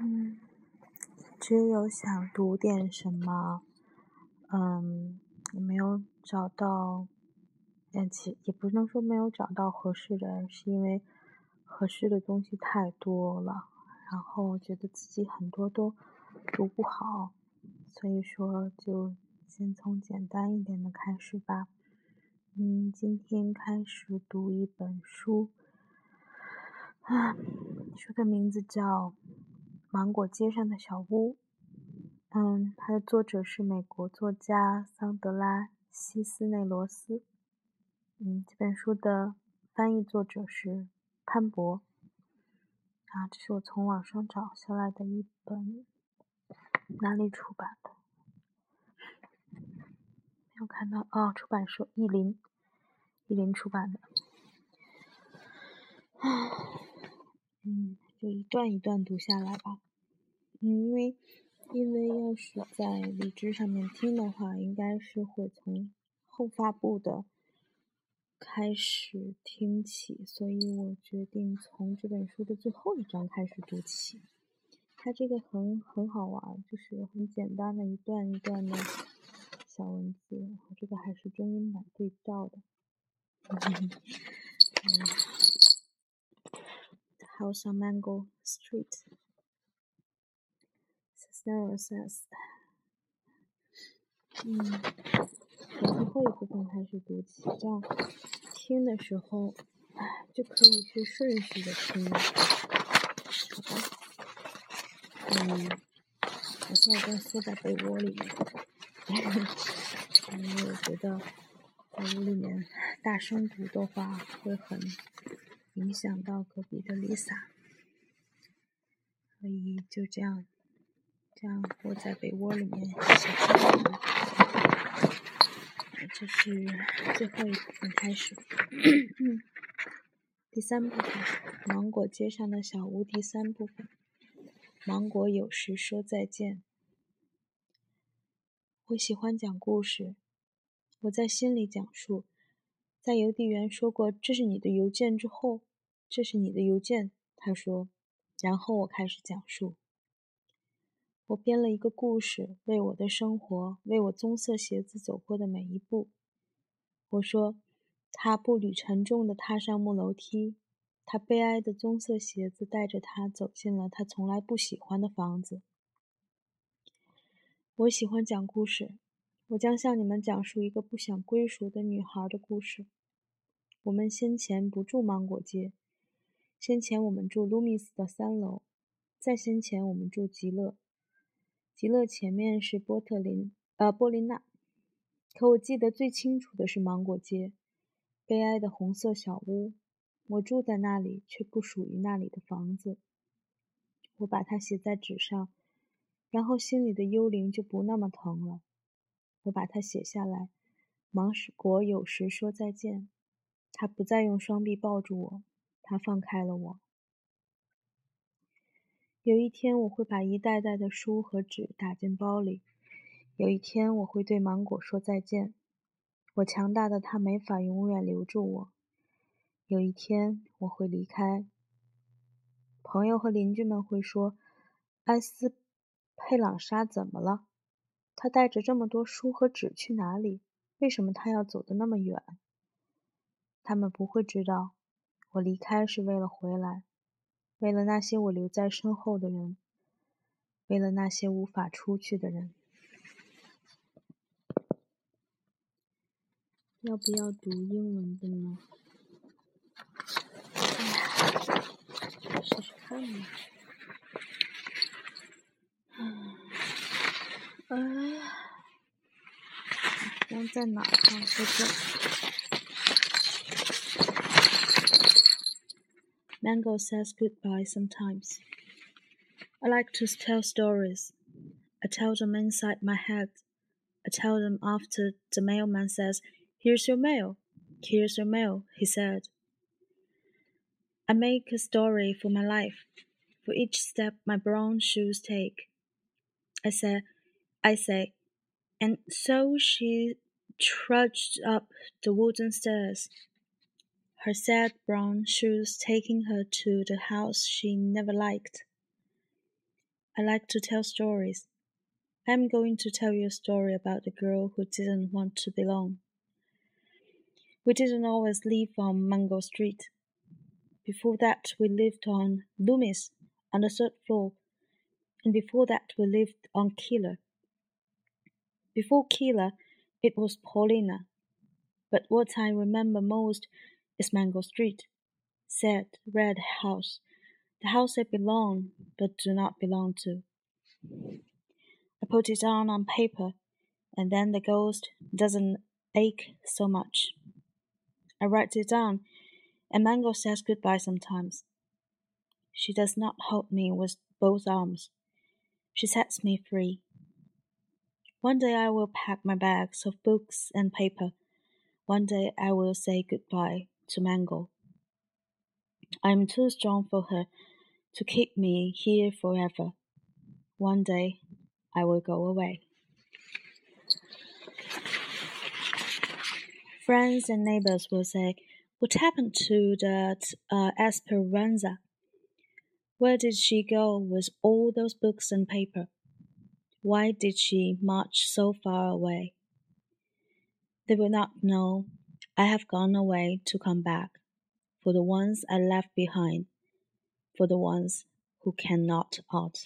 嗯，只有想读点什么，嗯，也没有找到，但其也不能说没有找到合适的，是因为合适的东西太多了，然后觉得自己很多都读不好，所以说就先从简单一点的开始吧。嗯，今天开始读一本书，啊，书的名字叫。芒果街上的小屋，嗯，它的作者是美国作家桑德拉·西斯内罗斯，嗯，这本书的翻译作者是潘博，啊，这是我从网上找下来的一本，哪里出版的？没有看到哦，出版社译林，译林出版的，啊，嗯。就一段一段读下来吧，嗯，因为因为要是在荔枝上面听的话，应该是会从后发布的开始听起，所以我决定从这本书的最后一章开始读起。它这个很很好玩，就是很简单的一段一段的小文字，然后这个还是中英版对照的。嗯。House on Mango Street. Sarah says，嗯，从最后一部分开始读起，这样听的时候，哎，就可以是顺序的听。好吧，嗯，我现在正缩在被窝里面，因为我觉得在屋里面大声读的话会很。影响到隔壁的 Lisa，所以就这样，这样窝在被窝里面写作。这是最后一部分开始，第三部分《芒果街上的小屋》第三部分，芒果有时说再见。我喜欢讲故事，我在心里讲述。在邮递员说过这是你的邮件之后，这是你的邮件。他说，然后我开始讲述。我编了一个故事，为我的生活，为我棕色鞋子走过的每一步。我说，他步履沉重地踏上木楼梯，他悲哀的棕色鞋子带着他走进了他从来不喜欢的房子。我喜欢讲故事。我将向你们讲述一个不想归属的女孩的故事。我们先前不住芒果街，先前我们住卢米斯的三楼，再先前我们住极乐，极乐前面是波特林，呃，波琳娜。可我记得最清楚的是芒果街，悲哀的红色小屋。我住在那里，却不属于那里的房子。我把它写在纸上，然后心里的幽灵就不那么疼了。我把它写下来。芒果有时说再见。他不再用双臂抱住我，他放开了我。有一天，我会把一袋袋的书和纸打进包里。有一天，我会对芒果说再见。我强大的他没法永远留住我。有一天，我会离开。朋友和邻居们会说：“埃斯佩朗莎怎么了？他带着这么多书和纸去哪里？为什么他要走得那么远？”他们不会知道，我离开是为了回来，为了那些我留在身后的人，为了那些无法出去的人。要不要读英文的呢？试试看吧。哎呀，刚在哪放的？Mango says goodbye sometimes. I like to tell stories. I tell them inside my head. I tell them after the mailman says, Here's your mail. Here's your mail, he said. I make a story for my life, for each step my brown shoes take. I say, I say, and so she trudged up the wooden stairs her sad brown shoes taking her to the house she never liked. I like to tell stories. I'm going to tell you a story about the girl who didn't want to belong. We didn't always live on Mango Street. Before that, we lived on Loomis on the third floor, and before that, we lived on Keeler. Before Keeler, it was Paulina. But what I remember most is Mango Street, said red house, the house I belong but do not belong to. I put it down on paper, and then the ghost doesn't ache so much. I write it down, and Mango says goodbye sometimes. She does not hold me with both arms. She sets me free. One day I will pack my bags of books and paper. One day I will say goodbye to Mango. I am too strong for her to keep me here forever. One day I will go away. Friends and neighbors will say, What happened to that uh, Esperanza? Where did she go with all those books and paper? Why did she march so far away? They will not know I have gone away to come back, for the ones I left behind, for the ones who cannot out.